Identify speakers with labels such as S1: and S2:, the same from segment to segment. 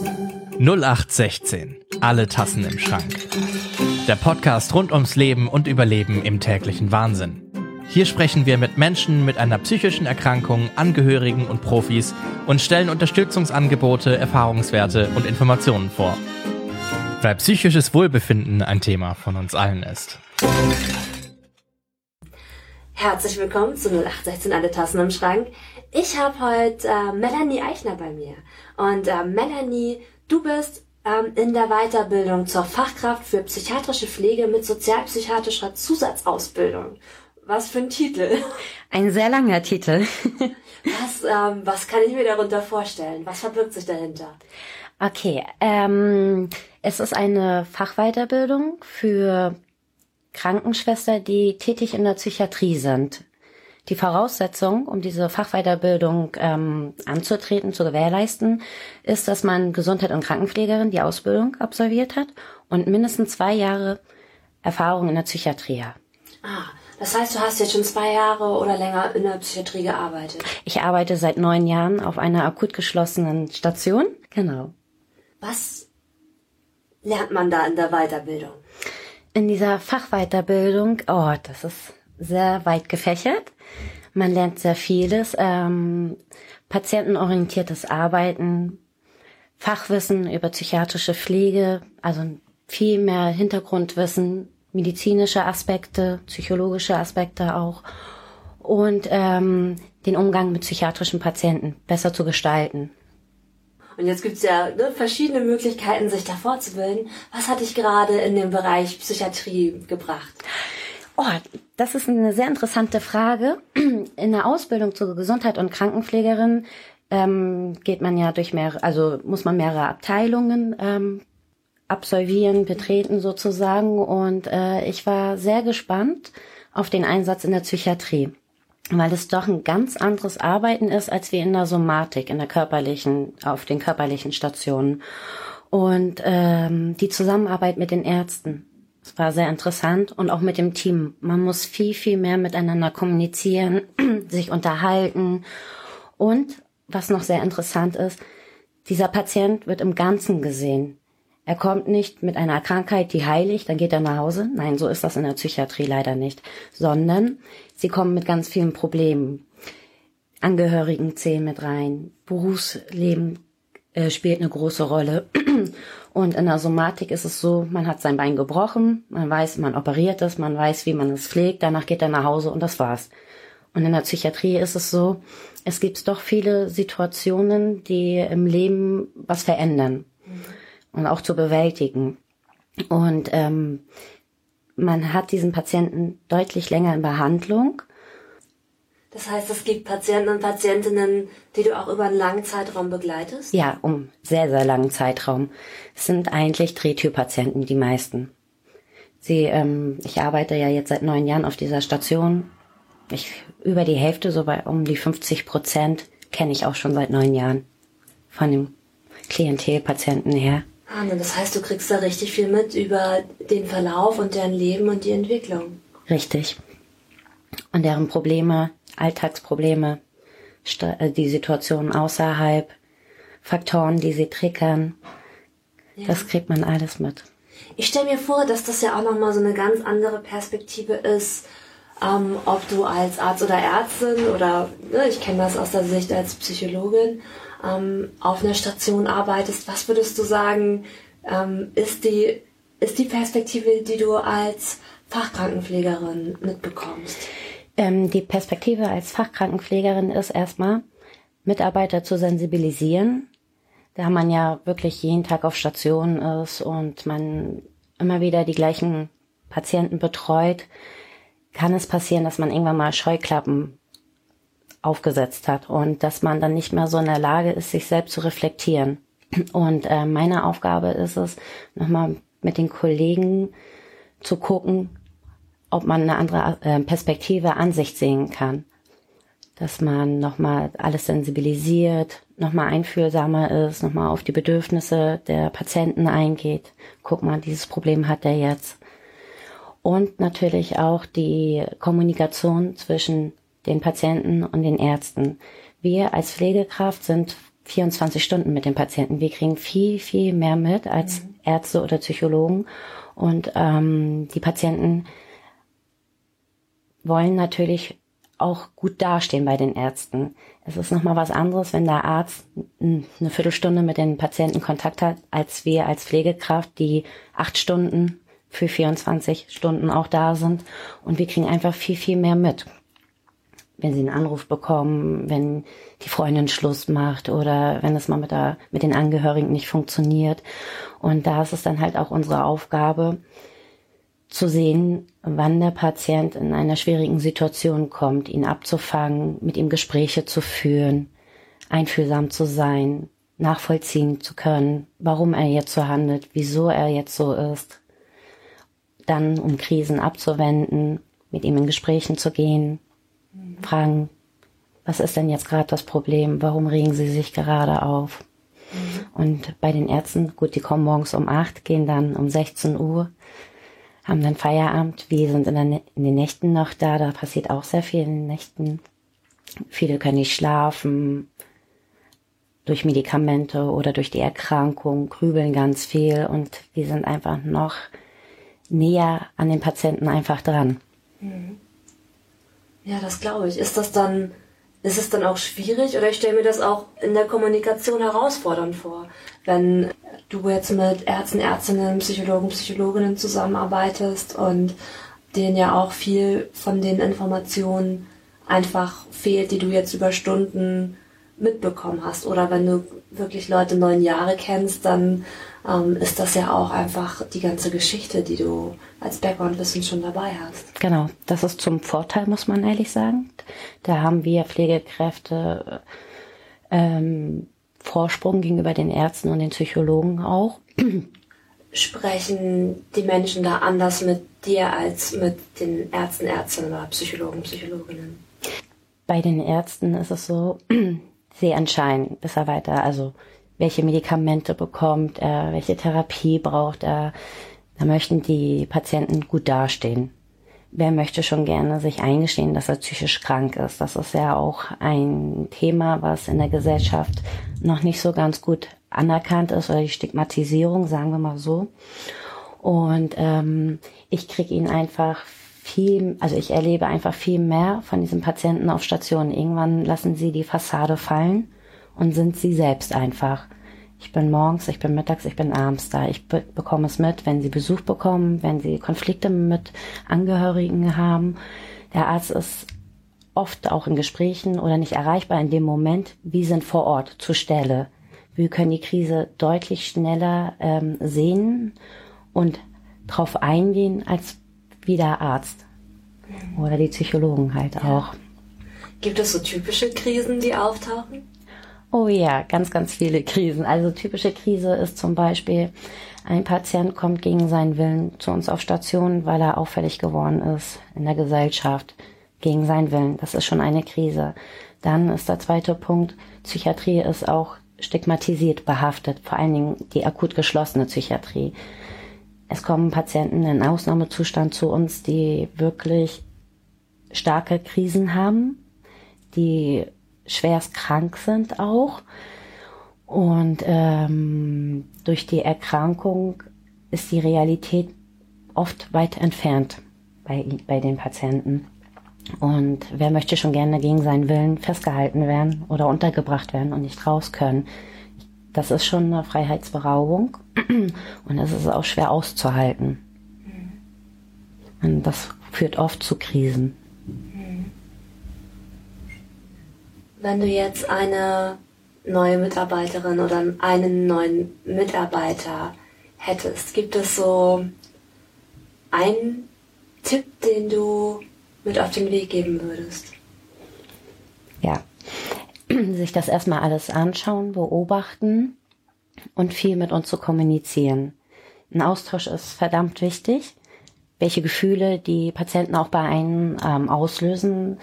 S1: 0816. Alle Tassen im Schrank. Der Podcast rund ums Leben und Überleben im täglichen Wahnsinn. Hier sprechen wir mit Menschen mit einer psychischen Erkrankung, Angehörigen und Profis und stellen Unterstützungsangebote, Erfahrungswerte und Informationen vor. Weil psychisches Wohlbefinden ein Thema von uns allen ist.
S2: Herzlich willkommen zu 0816 Alle Tassen im Schrank. Ich habe heute äh, Melanie Eichner bei mir. Und äh, Melanie, du bist ähm, in der Weiterbildung zur Fachkraft für psychiatrische Pflege mit sozialpsychiatrischer Zusatzausbildung. Was für ein Titel.
S3: Ein sehr langer Titel.
S2: was, ähm, was kann ich mir darunter vorstellen? Was verbirgt sich dahinter?
S3: Okay, ähm, es ist eine Fachweiterbildung für Krankenschwester, die tätig in der Psychiatrie sind. Die Voraussetzung, um diese Fachweiterbildung ähm, anzutreten, zu gewährleisten, ist, dass man Gesundheit und Krankenpflegerin die Ausbildung absolviert hat und mindestens zwei Jahre Erfahrung in der Psychiatrie hat.
S2: Ah, das heißt, du hast jetzt schon zwei Jahre oder länger in der Psychiatrie gearbeitet?
S3: Ich arbeite seit neun Jahren auf einer akut geschlossenen Station. Genau.
S2: Was lernt man da in der Weiterbildung?
S3: In dieser Fachweiterbildung, oh, das ist sehr weit gefächert. Man lernt sehr vieles, ähm, patientenorientiertes Arbeiten, Fachwissen über psychiatrische Pflege, also viel mehr Hintergrundwissen, medizinische Aspekte, psychologische Aspekte auch und ähm, den Umgang mit psychiatrischen Patienten besser zu gestalten.
S2: Und jetzt gibt's ja ne, verschiedene Möglichkeiten, sich da vorzubilden. Was hat dich gerade in den Bereich Psychiatrie gebracht?
S3: Oh, das ist eine sehr interessante Frage. In der Ausbildung zur Gesundheit- und Krankenpflegerin ähm, geht man ja durch mehrere, also muss man mehrere Abteilungen ähm, absolvieren, betreten sozusagen. Und äh, ich war sehr gespannt auf den Einsatz in der Psychiatrie, weil es doch ein ganz anderes Arbeiten ist als wie in der Somatik, in der körperlichen, auf den körperlichen Stationen. Und ähm, die Zusammenarbeit mit den Ärzten es war sehr interessant und auch mit dem Team. Man muss viel, viel mehr miteinander kommunizieren, sich unterhalten. Und was noch sehr interessant ist, dieser Patient wird im Ganzen gesehen. Er kommt nicht mit einer Krankheit, die heiligt, dann geht er nach Hause. Nein, so ist das in der Psychiatrie leider nicht. Sondern sie kommen mit ganz vielen Problemen. Angehörigen zählen mit rein. Berufsleben äh, spielt eine große Rolle. Und in der Somatik ist es so, man hat sein Bein gebrochen, man weiß, man operiert es, man weiß, wie man es pflegt, danach geht er nach Hause und das war's. Und in der Psychiatrie ist es so, es gibt doch viele Situationen, die im Leben was verändern und auch zu bewältigen. Und ähm, man hat diesen Patienten deutlich länger in Behandlung
S2: das heißt, es gibt Patienten und Patientinnen, die du auch über einen langen Zeitraum begleitest?
S3: Ja, um sehr, sehr langen Zeitraum. Es sind eigentlich Drehtürpatienten, die meisten. Sie, ähm, ich arbeite ja jetzt seit neun Jahren auf dieser Station. Ich, über die Hälfte, so bei um die 50 Prozent, kenne ich auch schon seit neun Jahren. Von dem Klientelpatienten her.
S2: Ah, das heißt, du kriegst da richtig viel mit über den Verlauf und deren Leben und die Entwicklung.
S3: Richtig. Und deren Probleme, Alltagsprobleme, äh, die Situation außerhalb, Faktoren, die sie triggern. Ja. Das kriegt man alles mit.
S2: Ich stelle mir vor, dass das ja auch nochmal so eine ganz andere Perspektive ist, ähm, ob du als Arzt oder Ärztin oder ne, ich kenne das aus der Sicht als Psychologin ähm, auf einer Station arbeitest. Was würdest du sagen, ähm, ist die ist die Perspektive, die du als Fachkrankenpflegerin mitbekommst?
S3: Ähm, die Perspektive als Fachkrankenpflegerin ist erstmal, Mitarbeiter zu sensibilisieren, da man ja wirklich jeden Tag auf Station ist und man immer wieder die gleichen Patienten betreut, kann es passieren, dass man irgendwann mal Scheuklappen aufgesetzt hat und dass man dann nicht mehr so in der Lage ist, sich selbst zu reflektieren. Und äh, meine Aufgabe ist es, nochmal mit den Kollegen zu gucken, ob man eine andere äh, Perspektive, Ansicht sehen kann. Dass man nochmal alles sensibilisiert, nochmal einfühlsamer ist, nochmal auf die Bedürfnisse der Patienten eingeht. Guck mal, dieses Problem hat er jetzt. Und natürlich auch die Kommunikation zwischen den Patienten und den Ärzten. Wir als Pflegekraft sind 24 Stunden mit den Patienten. Wir kriegen viel, viel mehr mit als mhm. Ärzte oder Psychologen. Und ähm, die Patienten wollen natürlich auch gut dastehen bei den Ärzten. Es ist nochmal was anderes, wenn der Arzt eine Viertelstunde mit den Patienten Kontakt hat, als wir als Pflegekraft, die acht Stunden für 24 Stunden auch da sind. Und wir kriegen einfach viel, viel mehr mit. Wenn sie einen Anruf bekommen, wenn die Freundin Schluss macht oder wenn es mal mit, der, mit den Angehörigen nicht funktioniert. Und da ist es dann halt auch unsere Aufgabe, zu sehen, wann der Patient in einer schwierigen Situation kommt, ihn abzufangen, mit ihm Gespräche zu führen, einfühlsam zu sein, nachvollziehen zu können, warum er jetzt so handelt, wieso er jetzt so ist, dann um Krisen abzuwenden, mit ihm in Gesprächen zu gehen, fragen, was ist denn jetzt gerade das Problem, warum regen Sie sich gerade auf? Mhm. Und bei den Ärzten, gut, die kommen morgens um acht, gehen dann um 16 Uhr haben dann Feierabend. Wir sind in, der, in, den Nächten noch da. Da passiert auch sehr viel in den Nächten. Viele können nicht schlafen durch Medikamente oder durch die Erkrankung, grübeln ganz viel und wir sind einfach noch näher an den Patienten einfach dran. Mhm.
S2: Ja, das glaube ich. Ist das dann ist es dann auch schwierig oder ich stelle mir das auch in der Kommunikation herausfordernd vor, wenn du jetzt mit Ärzten, Ärztinnen, Psychologen, Psychologinnen zusammenarbeitest und denen ja auch viel von den Informationen einfach fehlt, die du jetzt über Stunden mitbekommen hast. Oder wenn du wirklich Leute neun Jahre kennst, dann ähm, ist das ja auch einfach die ganze Geschichte, die du als Background-Wissen schon dabei hast.
S3: Genau, das ist zum Vorteil, muss man ehrlich sagen. Da haben wir Pflegekräfte ähm, Vorsprung gegenüber den Ärzten und den Psychologen auch.
S2: Sprechen die Menschen da anders mit dir als mit den Ärzten, Ärztinnen oder Psychologen, Psychologinnen?
S3: Bei den Ärzten ist es so, sie entscheiden, bis er weiter, also welche Medikamente bekommt er, welche Therapie braucht er. Da möchten die Patienten gut dastehen. Wer möchte schon gerne sich eingestehen, dass er psychisch krank ist? Das ist ja auch ein Thema, was in der Gesellschaft noch nicht so ganz gut anerkannt ist oder die Stigmatisierung, sagen wir mal so. Und ähm, ich kriege ihn einfach viel, also ich erlebe einfach viel mehr von diesen Patienten auf Stationen. Irgendwann lassen sie die Fassade fallen und sind sie selbst einfach. Ich bin morgens, ich bin mittags, ich bin abends da. Ich be bekomme es mit, wenn sie Besuch bekommen, wenn sie Konflikte mit Angehörigen haben. Der Arzt ist oft auch in Gesprächen oder nicht erreichbar in dem Moment. Wir sind vor Ort zur Stelle. Wir können die Krise deutlich schneller ähm, sehen und darauf eingehen als wie der Arzt oder die Psychologen halt ja. auch.
S2: Gibt es so typische Krisen, die auftauchen?
S3: Oh ja, ganz, ganz viele Krisen. Also typische Krise ist zum Beispiel, ein Patient kommt gegen seinen Willen zu uns auf Station, weil er auffällig geworden ist in der Gesellschaft. Gegen seinen Willen. Das ist schon eine Krise. Dann ist der zweite Punkt, Psychiatrie ist auch stigmatisiert behaftet, vor allen Dingen die akut geschlossene Psychiatrie. Es kommen Patienten in Ausnahmezustand zu uns, die wirklich starke Krisen haben, die schwerst krank sind auch. Und ähm, durch die Erkrankung ist die Realität oft weit entfernt bei, bei den Patienten. Und wer möchte schon gerne gegen seinen Willen festgehalten werden oder untergebracht werden und nicht raus können? Das ist schon eine Freiheitsberaubung und es ist auch schwer auszuhalten. Und das führt oft zu Krisen.
S2: Wenn du jetzt eine neue Mitarbeiterin oder einen neuen Mitarbeiter hättest, gibt es so einen Tipp, den du mit auf den Weg geben würdest?
S3: Ja, sich das erstmal alles anschauen, beobachten und viel mit uns zu kommunizieren. Ein Austausch ist verdammt wichtig. Welche Gefühle die Patienten auch bei einem ähm, auslösen,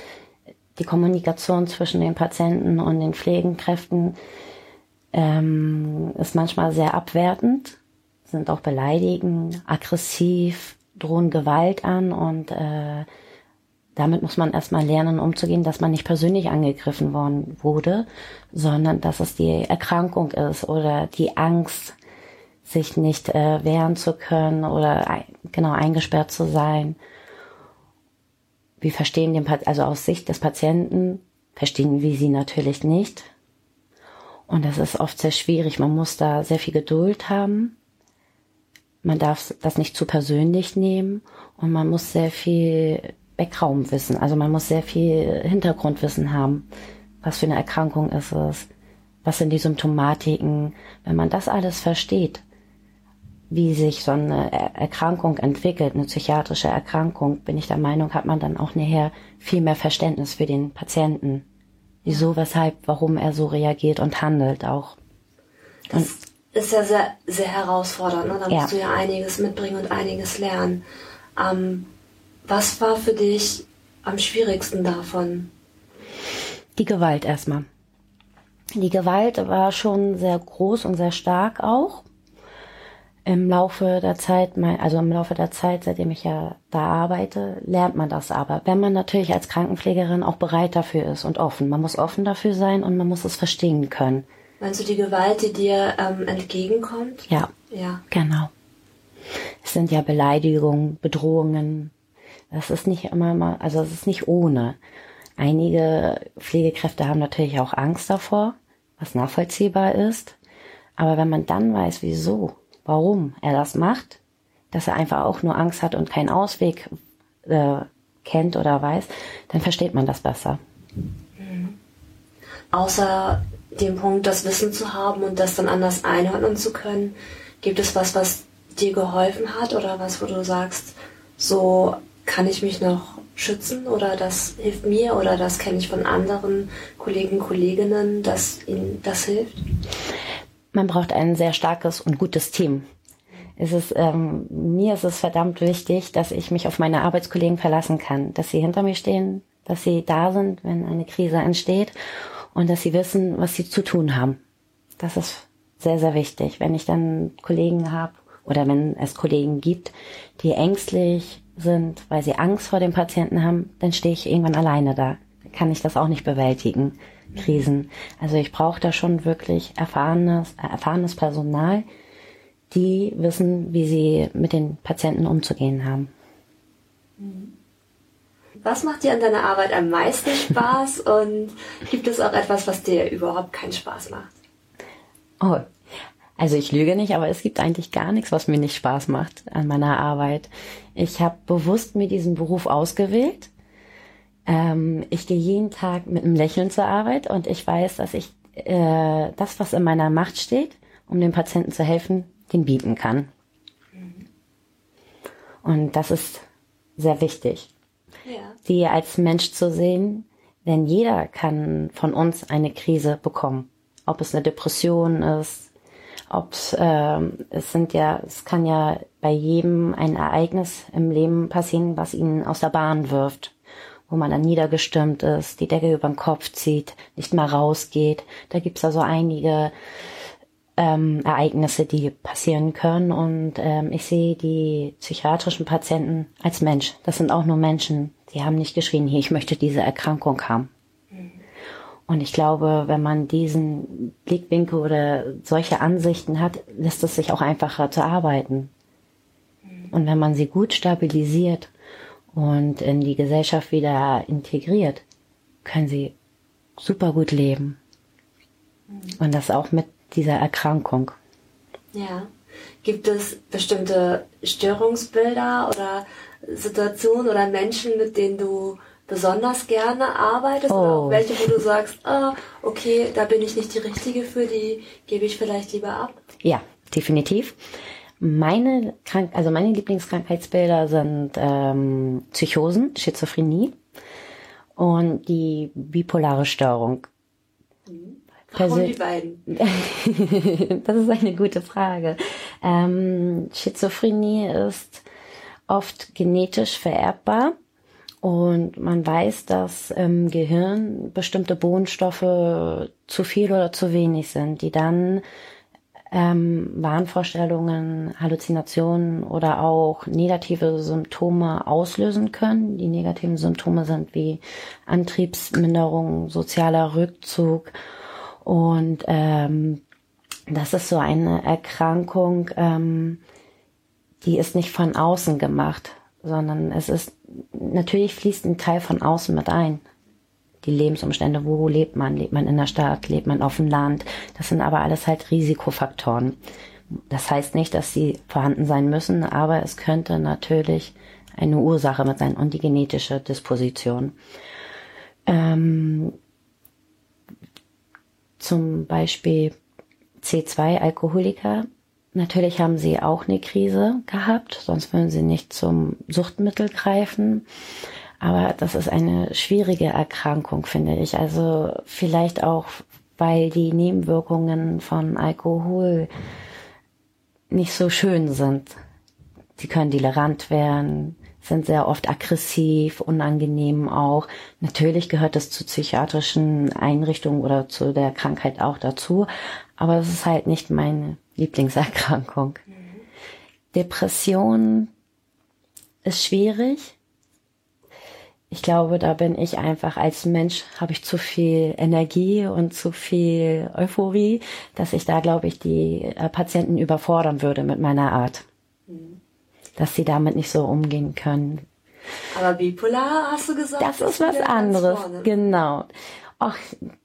S3: die Kommunikation zwischen den Patienten und den Pflegenkräften ähm, ist manchmal sehr abwertend, sind auch beleidigend, aggressiv, drohen Gewalt an und äh, damit muss man erstmal lernen, umzugehen, dass man nicht persönlich angegriffen worden wurde, sondern dass es die Erkrankung ist oder die Angst, sich nicht äh, wehren zu können oder ein, genau eingesperrt zu sein. Wir verstehen den, also aus Sicht des Patienten verstehen wir sie natürlich nicht. Und das ist oft sehr schwierig. Man muss da sehr viel Geduld haben. Man darf das nicht zu persönlich nehmen und man muss sehr viel Background wissen. Also man muss sehr viel Hintergrundwissen haben. Was für eine Erkrankung ist es? Was sind die Symptomatiken? Wenn man das alles versteht, wie sich so eine Erkrankung entwickelt, eine psychiatrische Erkrankung, bin ich der Meinung, hat man dann auch nachher viel mehr Verständnis für den Patienten. Wieso, weshalb, warum er so reagiert und handelt auch.
S2: Das und, ist ja sehr, sehr herausfordernd. Ne? Da musst ja. du ja einiges mitbringen und einiges lernen. Ähm, was war für dich am schwierigsten davon?
S3: Die Gewalt erstmal. Die Gewalt war schon sehr groß und sehr stark auch. Im Laufe der Zeit, also im Laufe der Zeit, seitdem ich ja da arbeite, lernt man das aber. Wenn man natürlich als Krankenpflegerin auch bereit dafür ist und offen. Man muss offen dafür sein und man muss es verstehen können.
S2: Meinst du die Gewalt, die dir ähm, entgegenkommt?
S3: Ja. Ja. Genau. Es sind ja Beleidigungen, Bedrohungen, das ist nicht immer mal, also es ist nicht ohne. Einige Pflegekräfte haben natürlich auch Angst davor, was nachvollziehbar ist. Aber wenn man dann weiß, wieso, warum er das macht, dass er einfach auch nur Angst hat und keinen Ausweg äh, kennt oder weiß, dann versteht man das besser. Mhm.
S2: Außer dem Punkt, das Wissen zu haben und das dann anders einordnen zu können, gibt es was, was dir geholfen hat oder was, wo du sagst, so kann ich mich noch schützen oder das hilft mir oder das kenne ich von anderen Kollegen, Kolleginnen, dass ihnen das hilft?
S3: Man braucht ein sehr starkes und gutes Team. Es ist, ähm, mir ist es verdammt wichtig, dass ich mich auf meine Arbeitskollegen verlassen kann, dass sie hinter mir stehen, dass sie da sind, wenn eine Krise entsteht und dass sie wissen, was sie zu tun haben. Das ist sehr, sehr wichtig. Wenn ich dann Kollegen habe oder wenn es Kollegen gibt, die ängstlich sind, weil sie Angst vor dem Patienten haben, dann stehe ich irgendwann alleine da. Kann ich das auch nicht bewältigen, Krisen. Also ich brauche da schon wirklich erfahrenes, erfahrenes Personal, die wissen, wie sie mit den Patienten umzugehen haben.
S2: Was macht dir an deiner Arbeit am meisten Spaß und gibt es auch etwas, was dir überhaupt keinen Spaß macht?
S3: Oh, also ich lüge nicht, aber es gibt eigentlich gar nichts, was mir nicht Spaß macht an meiner Arbeit. Ich habe bewusst mir diesen Beruf ausgewählt. Ähm, ich gehe jeden Tag mit einem Lächeln zur Arbeit und ich weiß, dass ich äh, das, was in meiner Macht steht, um dem Patienten zu helfen, den bieten kann. Und das ist sehr wichtig, ja. sie als Mensch zu sehen, denn jeder kann von uns eine Krise bekommen. Ob es eine Depression ist, ob äh, es sind ja, es kann ja bei jedem ein Ereignis im Leben passieren, was ihn aus der Bahn wirft, wo man dann niedergestimmt ist, die Decke über den Kopf zieht, nicht mal rausgeht. Da gibt's also einige ähm, Ereignisse, die passieren können. Und ähm, ich sehe die psychiatrischen Patienten als Mensch. Das sind auch nur Menschen. Die haben nicht geschrien, hier, ich möchte diese Erkrankung haben. Und ich glaube, wenn man diesen Blickwinkel oder solche Ansichten hat, lässt es sich auch einfacher zu arbeiten. Und wenn man sie gut stabilisiert und in die Gesellschaft wieder integriert, können sie super gut leben. Und das auch mit dieser Erkrankung.
S2: Ja. Gibt es bestimmte Störungsbilder oder Situationen oder Menschen, mit denen du besonders gerne arbeitest oh. oder auch welche, wo du sagst, ah, okay, da bin ich nicht die Richtige für, die gebe ich vielleicht lieber ab?
S3: Ja, definitiv. Meine Krank also meine Lieblingskrankheitsbilder sind ähm, Psychosen, Schizophrenie und die bipolare Störung.
S2: Mhm. Warum die beiden?
S3: das ist eine gute Frage. Ähm, Schizophrenie ist oft genetisch vererbbar und man weiß, dass im Gehirn bestimmte Bohnenstoffe zu viel oder zu wenig sind, die dann ähm, Wahnvorstellungen, Halluzinationen oder auch negative Symptome auslösen können. Die negativen Symptome sind wie Antriebsminderung, sozialer Rückzug und ähm, das ist so eine Erkrankung, ähm, die ist nicht von außen gemacht, sondern es ist natürlich fließt ein Teil von außen mit ein die Lebensumstände, wo lebt man? Lebt man in der Stadt? Lebt man auf dem Land? Das sind aber alles halt Risikofaktoren. Das heißt nicht, dass sie vorhanden sein müssen, aber es könnte natürlich eine Ursache mit sein und die genetische Disposition. Ähm, zum Beispiel C2-Alkoholiker. Natürlich haben sie auch eine Krise gehabt, sonst würden sie nicht zum Suchtmittel greifen. Aber das ist eine schwierige Erkrankung, finde ich. Also vielleicht auch, weil die Nebenwirkungen von Alkohol nicht so schön sind. Sie können tolerant werden, sind sehr oft aggressiv, unangenehm auch. Natürlich gehört es zu psychiatrischen Einrichtungen oder zu der Krankheit auch dazu, aber es ist halt nicht meine Lieblingserkrankung. Mhm. Depression ist schwierig ich glaube, da bin ich einfach als Mensch, habe ich zu viel Energie und zu viel Euphorie, dass ich da, glaube ich, die äh, Patienten überfordern würde mit meiner Art. Mhm. Dass sie damit nicht so umgehen können.
S2: Aber bipolar hast du gesagt?
S3: Das ist was anderes, genau. Auch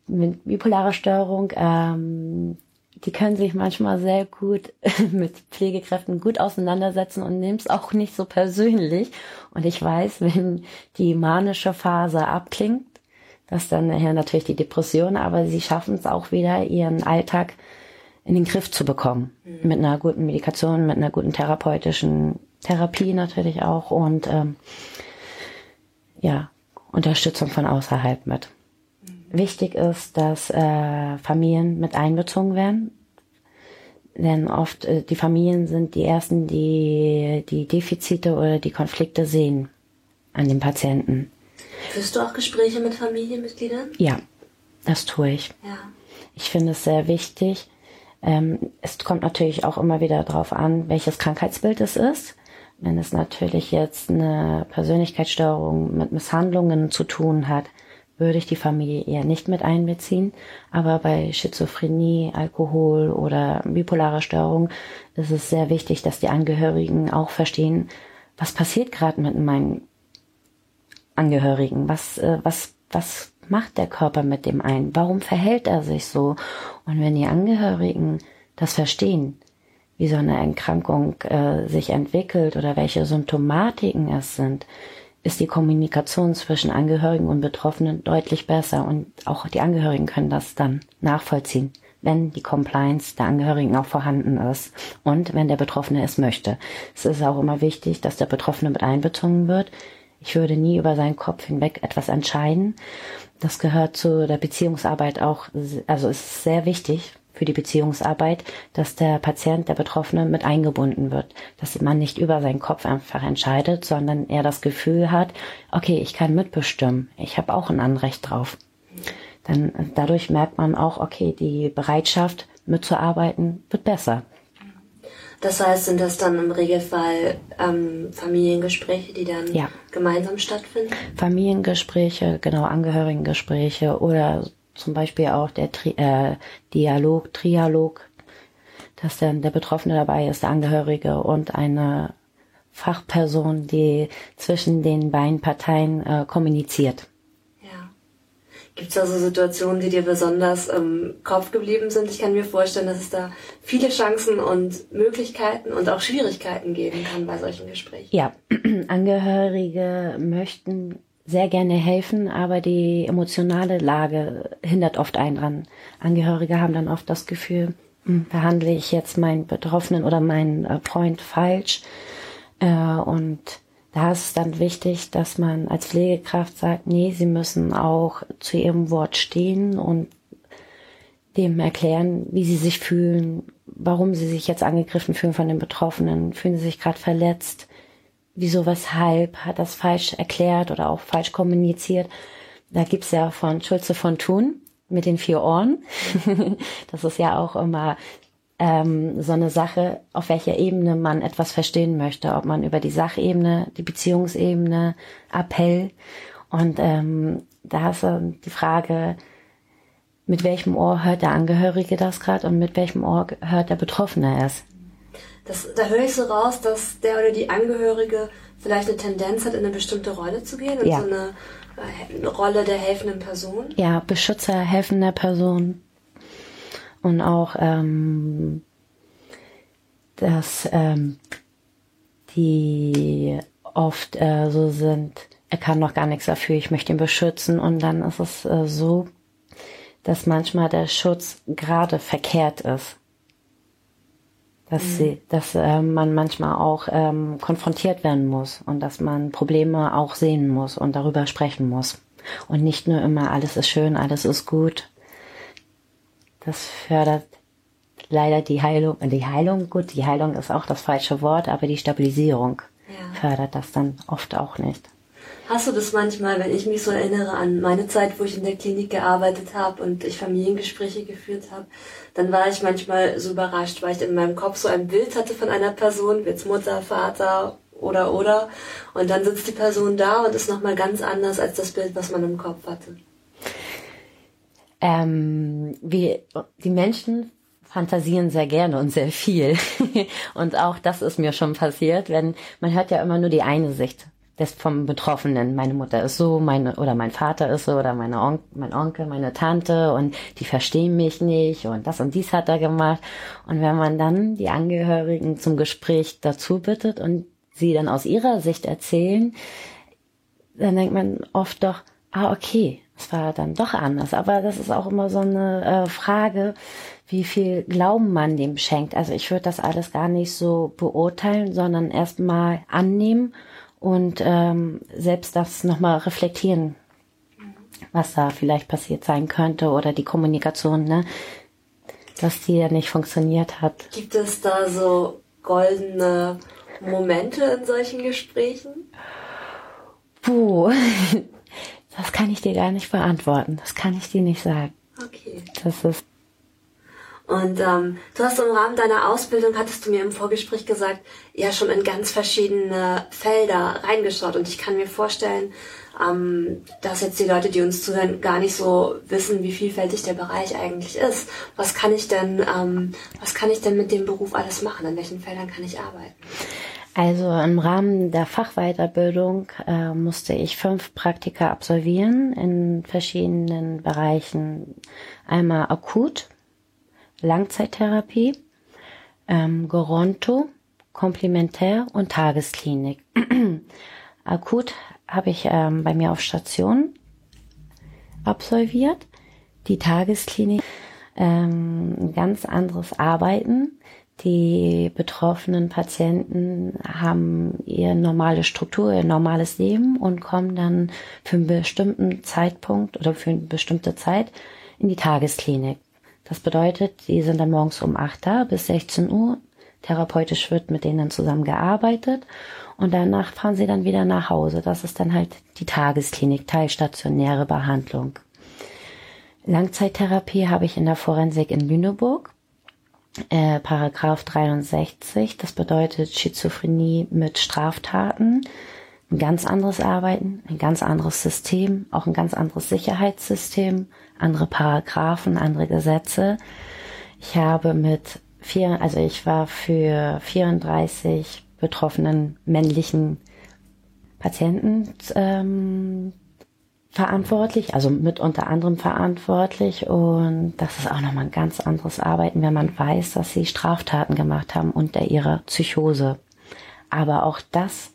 S3: mit bipolarer Störung, ähm, die können sich manchmal sehr gut mit Pflegekräften gut auseinandersetzen und nehmen es auch nicht so persönlich. Und ich weiß, wenn die manische Phase abklingt, dass dann nachher natürlich die Depression, aber sie schaffen es auch wieder, ihren Alltag in den Griff zu bekommen. Mhm. Mit einer guten Medikation, mit einer guten therapeutischen Therapie natürlich auch und ähm, ja, Unterstützung von außerhalb mit. Wichtig ist, dass äh, Familien mit einbezogen werden. Denn oft äh, die Familien sind die ersten, die die Defizite oder die Konflikte sehen an den Patienten.
S2: Führst du auch Gespräche mit Familienmitgliedern?
S3: Ja, das tue ich.
S2: Ja.
S3: Ich finde es sehr wichtig. Ähm, es kommt natürlich auch immer wieder darauf an, welches Krankheitsbild es ist. Wenn es natürlich jetzt eine Persönlichkeitsstörung mit Misshandlungen zu tun hat, würde ich die Familie eher nicht mit einbeziehen. Aber bei Schizophrenie, Alkohol oder bipolarer Störung ist es sehr wichtig, dass die Angehörigen auch verstehen, was passiert gerade mit meinen Angehörigen, was, äh, was, was macht der Körper mit dem ein, warum verhält er sich so? Und wenn die Angehörigen das verstehen, wie so eine Erkrankung äh, sich entwickelt oder welche Symptomatiken es sind, ist die Kommunikation zwischen Angehörigen und Betroffenen deutlich besser und auch die Angehörigen können das dann nachvollziehen, wenn die Compliance der Angehörigen auch vorhanden ist und wenn der Betroffene es möchte. Es ist auch immer wichtig, dass der Betroffene mit einbezogen wird. Ich würde nie über seinen Kopf hinweg etwas entscheiden. Das gehört zu der Beziehungsarbeit auch, also ist sehr wichtig, für die Beziehungsarbeit, dass der Patient, der Betroffene mit eingebunden wird, dass man nicht über seinen Kopf einfach entscheidet, sondern er das Gefühl hat, okay, ich kann mitbestimmen, ich habe auch ein Anrecht drauf. Dann dadurch merkt man auch, okay, die Bereitschaft mitzuarbeiten wird besser.
S2: Das heißt, sind das dann im Regelfall ähm, Familiengespräche, die dann ja. gemeinsam stattfinden?
S3: Familiengespräche, genau, Angehörigengespräche oder zum Beispiel auch der Tri äh, Dialog, Trialog, dass dann der Betroffene dabei ist, der Angehörige und eine Fachperson, die zwischen den beiden Parteien äh, kommuniziert.
S2: Ja. Gibt es also Situationen, die dir besonders im Kopf geblieben sind? Ich kann mir vorstellen, dass es da viele Chancen und Möglichkeiten und auch Schwierigkeiten geben kann bei solchen Gesprächen.
S3: Ja, Angehörige möchten sehr gerne helfen, aber die emotionale Lage hindert oft einen dran. Angehörige haben dann oft das Gefühl, hm, behandle ich jetzt meinen Betroffenen oder meinen äh, Freund falsch. Äh, und da ist es dann wichtig, dass man als Pflegekraft sagt, nee, sie müssen auch zu ihrem Wort stehen und dem erklären, wie sie sich fühlen, warum sie sich jetzt angegriffen fühlen von den Betroffenen, fühlen sie sich gerade verletzt, wieso, weshalb, hat das falsch erklärt oder auch falsch kommuniziert. Da gibt's ja von Schulze von Thun mit den vier Ohren. das ist ja auch immer ähm, so eine Sache, auf welcher Ebene man etwas verstehen möchte, ob man über die Sachebene, die Beziehungsebene, Appell und ähm, da ist äh, die Frage, mit welchem Ohr hört der Angehörige das gerade und mit welchem Ohr hört der Betroffene es.
S2: Das, da höre ich so raus, dass der oder die Angehörige vielleicht eine Tendenz hat, in eine bestimmte Rolle zu gehen und ja. so eine, eine Rolle der helfenden Person.
S3: Ja, Beschützer, helfender Person. Und auch, ähm, dass ähm, die oft äh, so sind, er kann noch gar nichts dafür, ich möchte ihn beschützen. Und dann ist es äh, so, dass manchmal der Schutz gerade verkehrt ist. Dass, mhm. sie, dass äh, man manchmal auch ähm, konfrontiert werden muss und dass man Probleme auch sehen muss und darüber sprechen muss. Und nicht nur immer alles ist schön, alles ist gut. Das fördert leider die Heilung. Die Heilung, gut, die Heilung ist auch das falsche Wort, aber die Stabilisierung ja. fördert das dann oft auch nicht.
S2: Hast du das manchmal, wenn ich mich so erinnere an meine Zeit, wo ich in der Klinik gearbeitet habe und ich Familiengespräche geführt habe, dann war ich manchmal so überrascht, weil ich in meinem Kopf so ein Bild hatte von einer Person, jetzt Mutter, Vater oder oder, und dann sitzt die Person da und ist nochmal ganz anders als das Bild, was man im Kopf hatte.
S3: Ähm, wie die Menschen fantasieren sehr gerne und sehr viel. und auch das ist mir schon passiert, wenn man hört ja immer nur die eine Sicht des vom Betroffenen. Meine Mutter ist so, meine oder mein Vater ist so oder meine On mein Onkel, meine Tante und die verstehen mich nicht und das und dies hat er gemacht. Und wenn man dann die Angehörigen zum Gespräch dazu bittet und sie dann aus ihrer Sicht erzählen, dann denkt man oft doch, ah okay, es war dann doch anders. Aber das ist auch immer so eine äh, Frage, wie viel Glauben man dem schenkt. Also ich würde das alles gar nicht so beurteilen, sondern erstmal annehmen und ähm, selbst das nochmal reflektieren, was da vielleicht passiert sein könnte oder die Kommunikation, ne? dass die ja nicht funktioniert hat.
S2: Gibt es da so goldene Momente in solchen Gesprächen?
S3: Puh, das kann ich dir gar nicht beantworten. Das kann ich dir nicht sagen.
S2: Okay.
S3: Das ist
S2: und ähm, du hast im Rahmen deiner Ausbildung, hattest du mir im Vorgespräch gesagt, ja schon in ganz verschiedene Felder reingeschaut. Und ich kann mir vorstellen, ähm, dass jetzt die Leute, die uns zuhören, gar nicht so wissen, wie vielfältig der Bereich eigentlich ist. Was kann ich denn, ähm, was kann ich denn mit dem Beruf alles machen? In welchen Feldern kann ich arbeiten?
S3: Also im Rahmen der Fachweiterbildung äh, musste ich fünf Praktika absolvieren in verschiedenen Bereichen. Einmal akut, Langzeittherapie, ähm, Goronto, Komplementär und Tagesklinik. Akut habe ich ähm, bei mir auf Station absolviert. Die Tagesklinik, ähm, ganz anderes Arbeiten. Die betroffenen Patienten haben ihre normale Struktur, ihr normales Leben und kommen dann für einen bestimmten Zeitpunkt oder für eine bestimmte Zeit in die Tagesklinik. Das bedeutet, die sind dann morgens um 8 da bis 16 Uhr. Therapeutisch wird mit denen zusammen gearbeitet und danach fahren sie dann wieder nach Hause. Das ist dann halt die Tagesklinik, teilstationäre Behandlung. Langzeittherapie habe ich in der Forensik in Lüneburg. Äh, Paragraph 63, das bedeutet Schizophrenie mit Straftaten. Ein ganz anderes Arbeiten, ein ganz anderes System, auch ein ganz anderes Sicherheitssystem, andere Paragraphen, andere Gesetze. Ich habe mit vier, also ich war für 34 betroffenen männlichen Patienten ähm, verantwortlich, also mit unter anderem verantwortlich und das ist auch nochmal ein ganz anderes Arbeiten, wenn man weiß, dass sie Straftaten gemacht haben unter ihrer Psychose. Aber auch das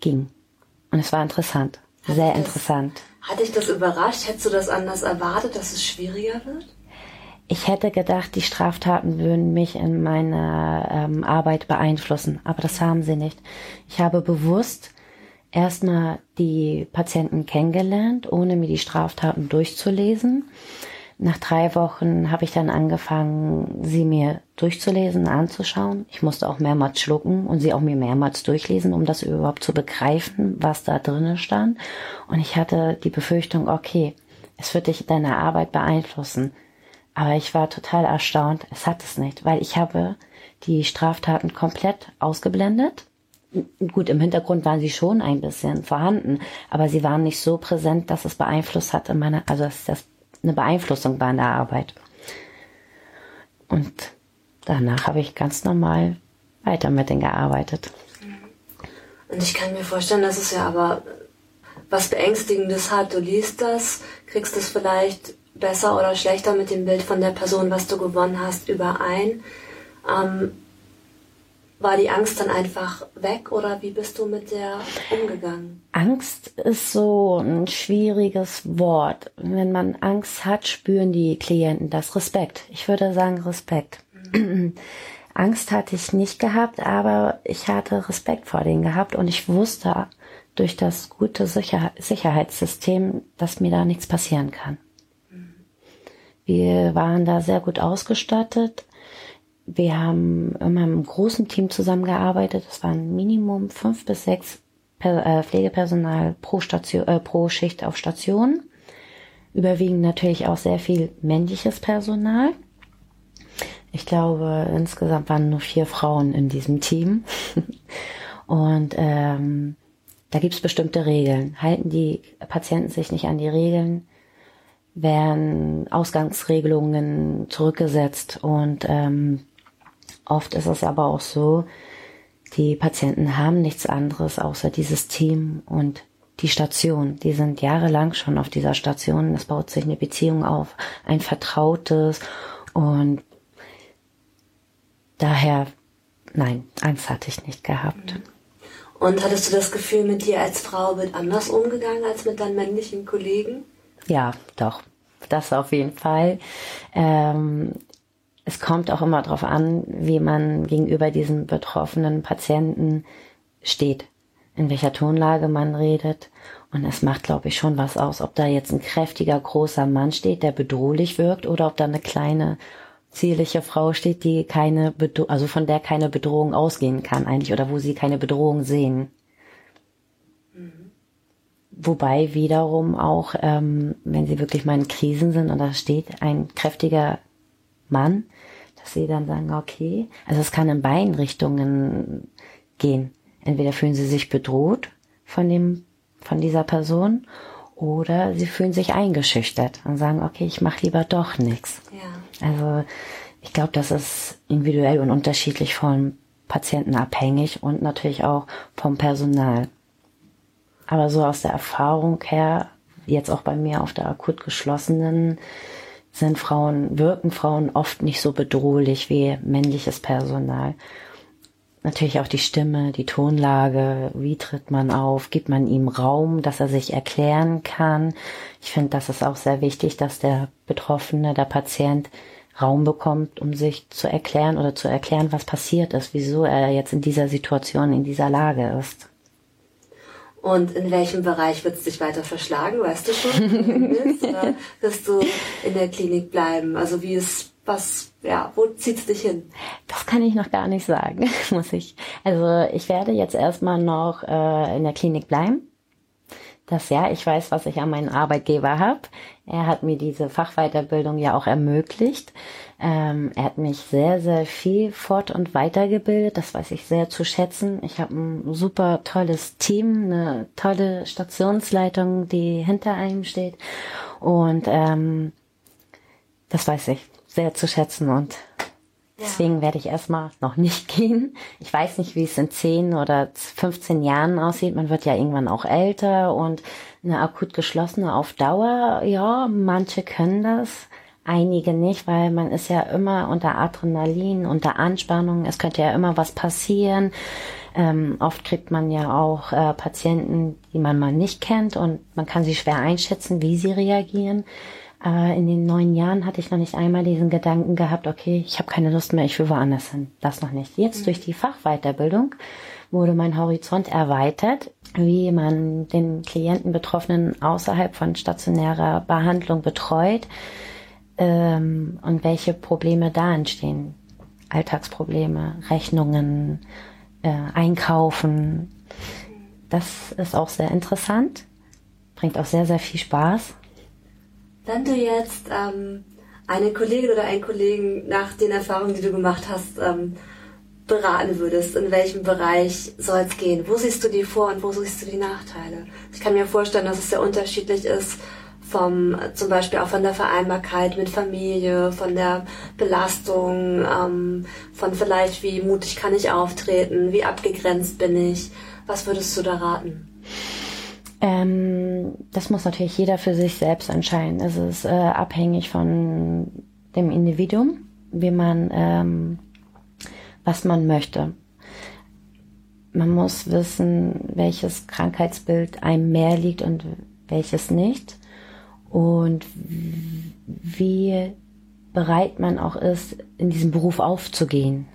S3: ging und es war interessant, sehr interessant.
S2: Hat dich das überrascht? Hättest du das anders erwartet, dass es schwieriger wird?
S3: Ich hätte gedacht, die Straftaten würden mich in meiner ähm, Arbeit beeinflussen, aber das haben sie nicht. Ich habe bewusst erstmal die Patienten kennengelernt, ohne mir die Straftaten durchzulesen nach drei Wochen habe ich dann angefangen, sie mir durchzulesen, anzuschauen. Ich musste auch mehrmals schlucken und sie auch mir mehrmals durchlesen, um das überhaupt zu begreifen, was da drinnen stand. Und ich hatte die Befürchtung, okay, es wird dich deine Arbeit beeinflussen. Aber ich war total erstaunt, es hat es nicht, weil ich habe die Straftaten komplett ausgeblendet. Gut, im Hintergrund waren sie schon ein bisschen vorhanden, aber sie waren nicht so präsent, dass es beeinflusst hat in meiner, also dass das eine Beeinflussung war in der Arbeit. Und danach habe ich ganz normal weiter mit denen gearbeitet.
S2: Und ich kann mir vorstellen, dass es ja aber was Beängstigendes hat. Du liest das, kriegst es vielleicht besser oder schlechter mit dem Bild von der Person, was du gewonnen hast, überein. Ähm, war die Angst dann einfach weg oder wie bist du mit der umgegangen?
S3: Angst ist so ein schwieriges Wort. Wenn man Angst hat, spüren die Klienten das Respekt. Ich würde sagen Respekt. Mhm. Angst hatte ich nicht gehabt, aber ich hatte Respekt vor denen gehabt und ich wusste durch das gute Sicher Sicherheitssystem, dass mir da nichts passieren kann. Wir waren da sehr gut ausgestattet. Wir haben immer im großen Team zusammengearbeitet. Es waren Minimum fünf bis sechs äh, Pflegepersonal pro Station, äh, pro Schicht auf Station. Überwiegend natürlich auch sehr viel männliches Personal. Ich glaube, insgesamt waren nur vier Frauen in diesem Team. Und ähm, da gibt's bestimmte Regeln. Halten die Patienten sich nicht an die Regeln, werden Ausgangsregelungen zurückgesetzt. Und ähm, oft ist es aber auch so, die Patienten haben nichts anderes außer dieses Team und die Station. Die sind jahrelang schon auf dieser Station. Es baut sich eine Beziehung auf, ein Vertrautes und daher, nein, Angst hatte ich nicht gehabt.
S2: Und hattest du das Gefühl, mit dir als Frau wird anders umgegangen als mit deinen männlichen Kollegen?
S3: Ja, doch. Das auf jeden Fall. Ähm, es kommt auch immer darauf an, wie man gegenüber diesen betroffenen Patienten steht, in welcher Tonlage man redet. Und es macht, glaube ich, schon was aus, ob da jetzt ein kräftiger, großer Mann steht, der bedrohlich wirkt, oder ob da eine kleine, zierliche Frau steht, die keine, Bedro also von der keine Bedrohung ausgehen kann eigentlich oder wo sie keine Bedrohung sehen. Mhm. Wobei wiederum auch, ähm, wenn sie wirklich mal in Krisen sind und da steht ein kräftiger Mann, sie dann sagen, okay, also es kann in beiden Richtungen gehen. Entweder fühlen sie sich bedroht von dem, von dieser Person oder sie fühlen sich eingeschüchtert und sagen, okay, ich mache lieber doch nichts. Ja. Also ich glaube, das ist individuell und unterschiedlich von Patienten abhängig und natürlich auch vom Personal. Aber so aus der Erfahrung her, jetzt auch bei mir auf der akut geschlossenen, sind Frauen, wirken Frauen oft nicht so bedrohlich wie männliches Personal. Natürlich auch die Stimme, die Tonlage, wie tritt man auf, gibt man ihm Raum, dass er sich erklären kann. Ich finde, das ist auch sehr wichtig, dass der Betroffene, der Patient Raum bekommt, um sich zu erklären oder zu erklären, was passiert ist, wieso er jetzt in dieser Situation, in dieser Lage ist.
S2: Und in welchem Bereich wird es dich weiter verschlagen? Weißt du schon, willst, oder wirst du in der Klinik bleiben? Also wie ist was, ja, wo zieht's dich hin?
S3: Das kann ich noch gar nicht sagen, muss ich. Also ich werde jetzt erstmal noch äh, in der Klinik bleiben. Das ja, ich weiß, was ich an meinen Arbeitgeber habe. Er hat mir diese Fachweiterbildung ja auch ermöglicht. Ähm, er hat mich sehr, sehr viel fort- und weitergebildet. Das weiß ich sehr zu schätzen. Ich habe ein super tolles Team, eine tolle Stationsleitung, die hinter einem steht. Und ähm, das weiß ich sehr zu schätzen und deswegen werde ich erstmal noch nicht gehen. Ich weiß nicht, wie es in 10 oder 15 Jahren aussieht. Man wird ja irgendwann auch älter und eine akut geschlossene auf Dauer, ja, manche können das, einige nicht, weil man ist ja immer unter Adrenalin, unter Anspannung, es könnte ja immer was passieren. Ähm, oft kriegt man ja auch äh, Patienten, die man mal nicht kennt und man kann sie schwer einschätzen, wie sie reagieren. Aber in den neun Jahren hatte ich noch nicht einmal diesen Gedanken gehabt, okay, ich habe keine Lust mehr, ich will woanders hin. Das noch nicht. Jetzt mhm. durch die Fachweiterbildung wurde mein Horizont erweitert, wie man den Klienten Betroffenen außerhalb von stationärer Behandlung betreut ähm, und welche Probleme da entstehen. Alltagsprobleme, Rechnungen, äh, Einkaufen. Das ist auch sehr interessant, bringt auch sehr, sehr viel Spaß.
S2: Wenn du jetzt ähm, eine Kollegin oder einen Kollegen nach den Erfahrungen, die du gemacht hast, ähm, beraten würdest, in welchem Bereich soll es gehen? Wo siehst du die Vor- und wo siehst du die Nachteile? Ich kann mir vorstellen, dass es sehr unterschiedlich ist vom, zum Beispiel auch von der Vereinbarkeit mit Familie, von der Belastung, ähm, von vielleicht wie mutig kann ich auftreten, wie abgegrenzt bin ich. Was würdest du da raten?
S3: Ähm, das muss natürlich jeder für sich selbst entscheiden. Es ist äh, abhängig von dem Individuum, wie man, ähm, was man möchte. Man muss wissen, welches Krankheitsbild einem mehr liegt und welches nicht. Und wie bereit man auch ist, in diesem Beruf aufzugehen.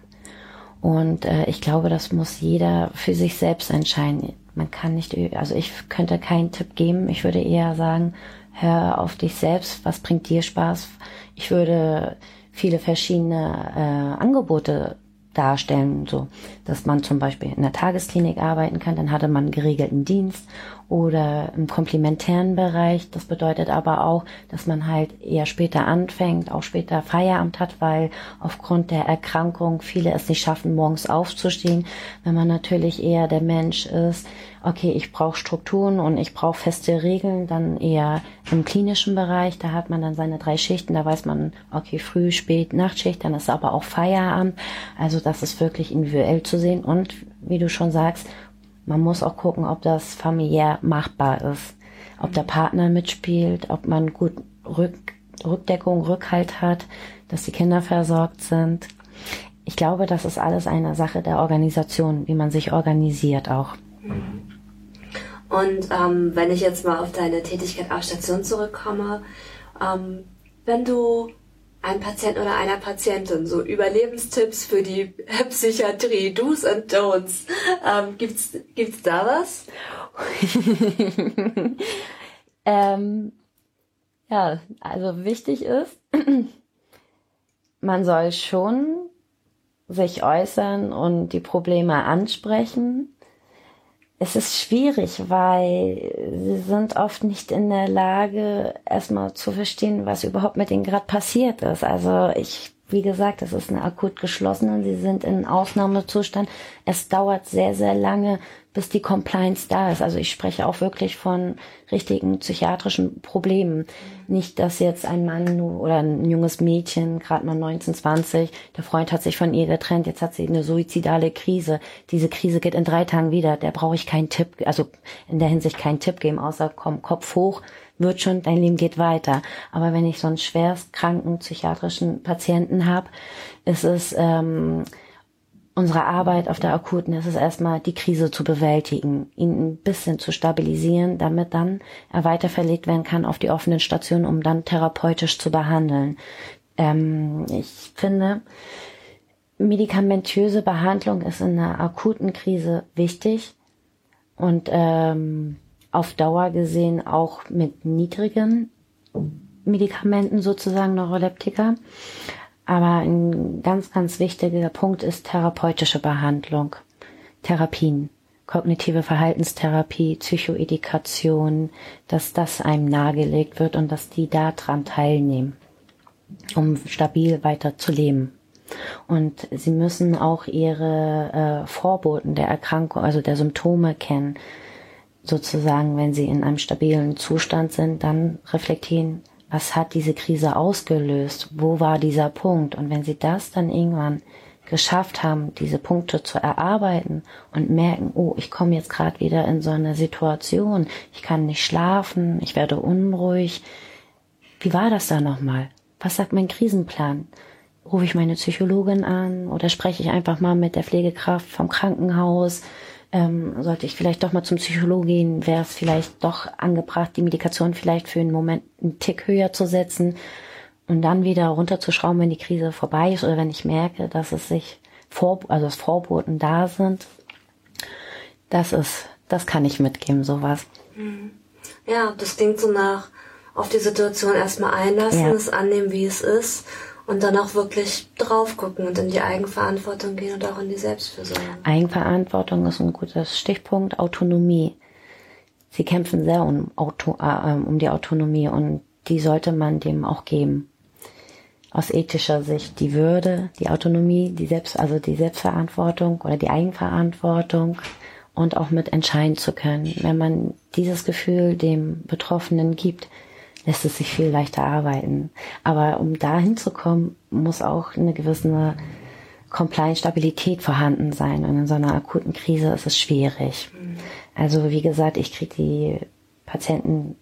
S3: Und äh, ich glaube, das muss jeder für sich selbst entscheiden man kann nicht, also ich könnte keinen Tipp geben. Ich würde eher sagen, hör auf dich selbst, was bringt dir Spaß. Ich würde viele verschiedene äh, Angebote darstellen, so dass man zum Beispiel in der Tagesklinik arbeiten kann, dann hatte man einen geregelten Dienst oder im komplementären Bereich. Das bedeutet aber auch, dass man halt eher später anfängt, auch später Feierabend hat, weil aufgrund der Erkrankung viele es nicht schaffen, morgens aufzustehen. Wenn man natürlich eher der Mensch ist, okay, ich brauche Strukturen und ich brauche feste Regeln, dann eher im klinischen Bereich, da hat man dann seine drei Schichten, da weiß man, okay, früh, spät, Nachtschicht, dann ist aber auch Feierabend. Also das ist wirklich individuell zu sehen und wie du schon sagst, man muss auch gucken, ob das familiär machbar ist, ob der Partner mitspielt, ob man gut Rück, Rückdeckung, Rückhalt hat, dass die Kinder versorgt sind. Ich glaube, das ist alles eine Sache der Organisation, wie man sich organisiert auch.
S2: Und ähm, wenn ich jetzt mal auf deine Tätigkeit auf Station zurückkomme, ähm, wenn du einem Patienten oder einer Patientin so Überlebenstipps für die Psychiatrie, Do's and Don'ts, ähm, gibt's gibt's da was?
S3: ähm, ja, also wichtig ist, man soll schon sich äußern und die Probleme ansprechen es ist schwierig, weil sie sind oft nicht in der Lage, erstmal zu verstehen, was überhaupt mit ihnen gerade passiert ist. Also ich wie gesagt, es ist eine akut geschlossene, sie sind in Ausnahmezustand. Es dauert sehr, sehr lange, bis die Compliance da ist. Also ich spreche auch wirklich von richtigen psychiatrischen Problemen. Nicht, dass jetzt ein Mann oder ein junges Mädchen, gerade mal 19, 20, der Freund hat sich von ihr getrennt, jetzt hat sie eine suizidale Krise. Diese Krise geht in drei Tagen wieder. Der brauche ich keinen Tipp, also in der Hinsicht keinen Tipp geben, außer komm, Kopf hoch, wird schon, dein Leben geht weiter. Aber wenn ich so einen schwerst kranken psychiatrischen Patienten habe, ist es ähm, unsere Arbeit auf der akuten ist es erstmal, die Krise zu bewältigen, ihn ein bisschen zu stabilisieren, damit dann er weiter verlegt werden kann auf die offenen Stationen, um dann therapeutisch zu behandeln. Ähm, ich finde, medikamentöse Behandlung ist in einer akuten Krise wichtig und ähm, auf Dauer gesehen auch mit niedrigen Medikamenten sozusagen Neuroleptika. Aber ein ganz, ganz wichtiger Punkt ist therapeutische Behandlung, Therapien, kognitive Verhaltenstherapie, Psychoedikation, dass das einem nahegelegt wird und dass die daran teilnehmen, um stabil weiter zu leben. Und sie müssen auch ihre äh, Vorboten der Erkrankung, also der Symptome kennen sozusagen, wenn sie in einem stabilen Zustand sind, dann reflektieren, was hat diese Krise ausgelöst? Wo war dieser Punkt? Und wenn sie das dann irgendwann geschafft haben, diese Punkte zu erarbeiten und merken, oh, ich komme jetzt gerade wieder in so eine Situation, ich kann nicht schlafen, ich werde unruhig. Wie war das da nochmal? Was sagt mein Krisenplan? Rufe ich meine Psychologin an oder spreche ich einfach mal mit der Pflegekraft vom Krankenhaus? Ähm, sollte ich vielleicht doch mal zum Psychologen gehen, wäre es vielleicht doch angebracht, die Medikation vielleicht für einen Moment einen Tick höher zu setzen und dann wieder runterzuschrauben, wenn die Krise vorbei ist oder wenn ich merke, dass es sich vor, also das Vorboten da sind. Das ist, das kann ich mitgeben, sowas.
S2: Mhm. Ja, das klingt so nach auf die Situation erstmal einlassen, ja. es annehmen, wie es ist und dann auch wirklich drauf gucken und in die Eigenverantwortung gehen und auch in die Selbstfürsorge.
S3: Eigenverantwortung ist ein gutes Stichpunkt. Autonomie. Sie kämpfen sehr um, Auto, äh, um die Autonomie und die sollte man dem auch geben. aus ethischer Sicht die Würde, die Autonomie, die Selbst, also die Selbstverantwortung oder die Eigenverantwortung und auch mit entscheiden zu können. Wenn man dieses Gefühl dem Betroffenen gibt, lässt es sich viel leichter arbeiten. Aber um dahin zu kommen, muss auch eine gewisse Compliance-Stabilität vorhanden sein. Und in so einer akuten Krise ist es schwierig. Also wie gesagt, ich kriege die Patienten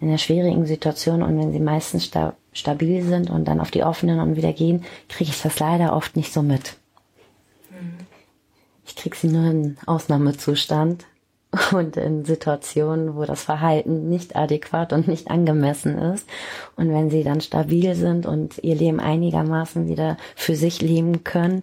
S3: in einer schwierigen Situation und wenn sie meistens sta stabil sind und dann auf die offenen und wieder gehen, kriege ich das leider oft nicht so mit. Mhm. Ich kriege sie nur in Ausnahmezustand und in Situationen, wo das Verhalten nicht adäquat und nicht angemessen ist. Und wenn sie dann stabil sind und ihr Leben einigermaßen wieder für sich leben können,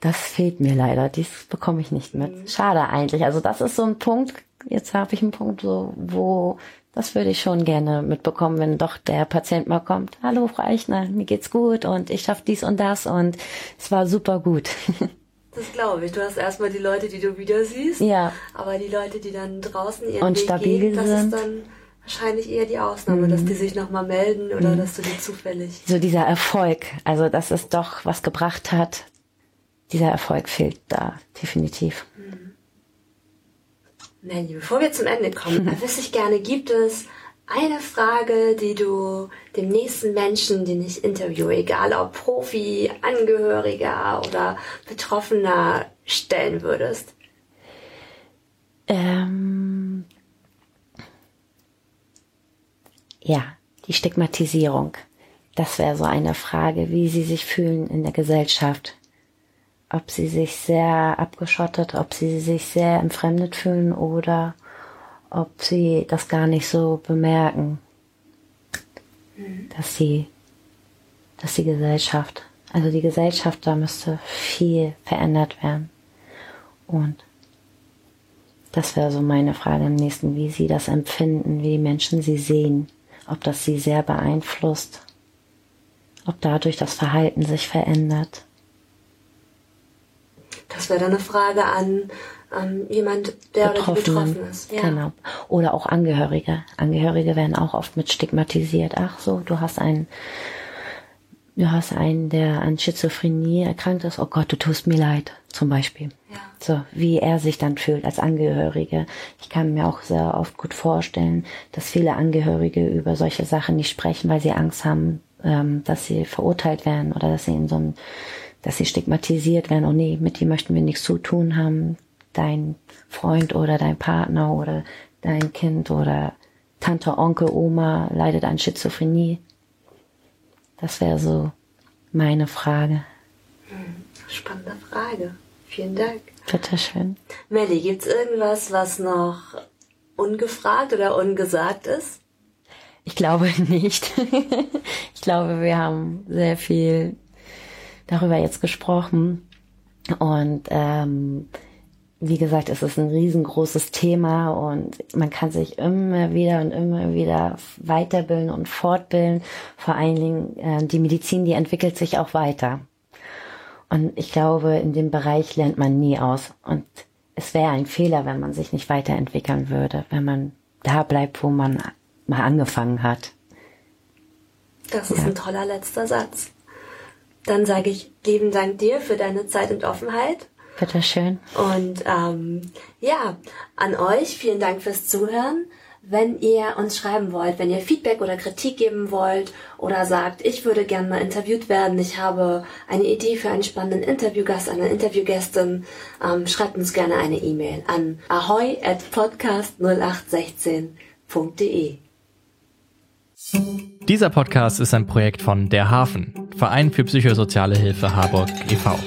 S3: das fehlt mir leider. Dies bekomme ich nicht mit. Mhm. Schade eigentlich. Also das ist so ein Punkt. Jetzt habe ich einen Punkt, so, wo das würde ich schon gerne mitbekommen, wenn doch der Patient mal kommt. Hallo, Frau Eichner, mir geht's gut und ich schaffe dies und das und es war super gut.
S2: Das glaube ich. Du hast erstmal die Leute, die du wieder siehst.
S3: Ja.
S2: Aber die Leute, die dann draußen ihren
S3: und
S2: Weg
S3: stabil
S2: gehen, das
S3: sind.
S2: ist dann wahrscheinlich eher die Ausnahme, mhm. dass die sich nochmal melden oder mhm. dass du die zufällig.
S3: So dieser Erfolg, also dass es doch was gebracht hat, dieser Erfolg fehlt da definitiv. Mhm.
S2: Nelly, bevor wir zum Ende kommen, wüsste ich gerne, gibt es eine Frage, die du dem nächsten Menschen, den ich interviewe, egal ob Profi, Angehöriger oder Betroffener, stellen würdest?
S3: Ähm, ja, die Stigmatisierung. Das wäre so eine Frage, wie sie sich fühlen in der Gesellschaft. Ob sie sich sehr abgeschottet, ob sie sich sehr entfremdet fühlen oder ob sie das gar nicht so bemerken, dass sie, dass die Gesellschaft, also die Gesellschaft, da müsste viel verändert werden. Und das wäre so meine Frage im nächsten, wie sie das empfinden, wie die Menschen sie sehen, ob das sie sehr beeinflusst, ob dadurch das Verhalten sich verändert.
S2: Das wäre dann eine Frage an ähm, jemand, der betroffen ist.
S3: Ja. Genau. Oder auch Angehörige. Angehörige werden auch oft mit stigmatisiert. Ach so, du hast einen, du hast einen, der an Schizophrenie erkrankt ist. Oh Gott, du tust mir leid, zum Beispiel.
S2: Ja.
S3: So, wie er sich dann fühlt als Angehörige. Ich kann mir auch sehr oft gut vorstellen, dass viele Angehörige über solche Sachen nicht sprechen, weil sie Angst haben, ähm, dass sie verurteilt werden oder dass sie in so einem dass sie stigmatisiert werden, oh nee, mit dir möchten wir nichts zu tun haben, dein Freund oder dein Partner oder dein Kind oder Tante, Onkel, Oma leidet an Schizophrenie. Das wäre so meine Frage.
S2: Spannende Frage. Vielen Dank.
S3: Bitteschön.
S2: Melly, gibt's irgendwas, was noch ungefragt oder ungesagt ist?
S3: Ich glaube nicht. ich glaube, wir haben sehr viel darüber jetzt gesprochen. Und ähm, wie gesagt, es ist ein riesengroßes Thema und man kann sich immer wieder und immer wieder weiterbilden und fortbilden. Vor allen Dingen äh, die Medizin, die entwickelt sich auch weiter. Und ich glaube, in dem Bereich lernt man nie aus. Und es wäre ein Fehler, wenn man sich nicht weiterentwickeln würde, wenn man da bleibt, wo man mal angefangen hat.
S2: Das ist ja. ein toller letzter Satz. Dann sage ich lieben Dank dir für deine Zeit und Offenheit
S3: Bitteschön.
S2: Und ähm, ja, an euch vielen Dank fürs Zuhören. Wenn ihr uns schreiben wollt, wenn ihr Feedback oder Kritik geben wollt oder sagt, ich würde gern mal interviewt werden, ich habe eine Idee für einen spannenden Interviewgast, eine Interviewgästin, ähm, schreibt uns gerne eine E-Mail an ahoy at podcast0816.de.
S1: Dieser Podcast ist ein Projekt von Der Hafen, Verein für psychosoziale Hilfe Harburg e.V.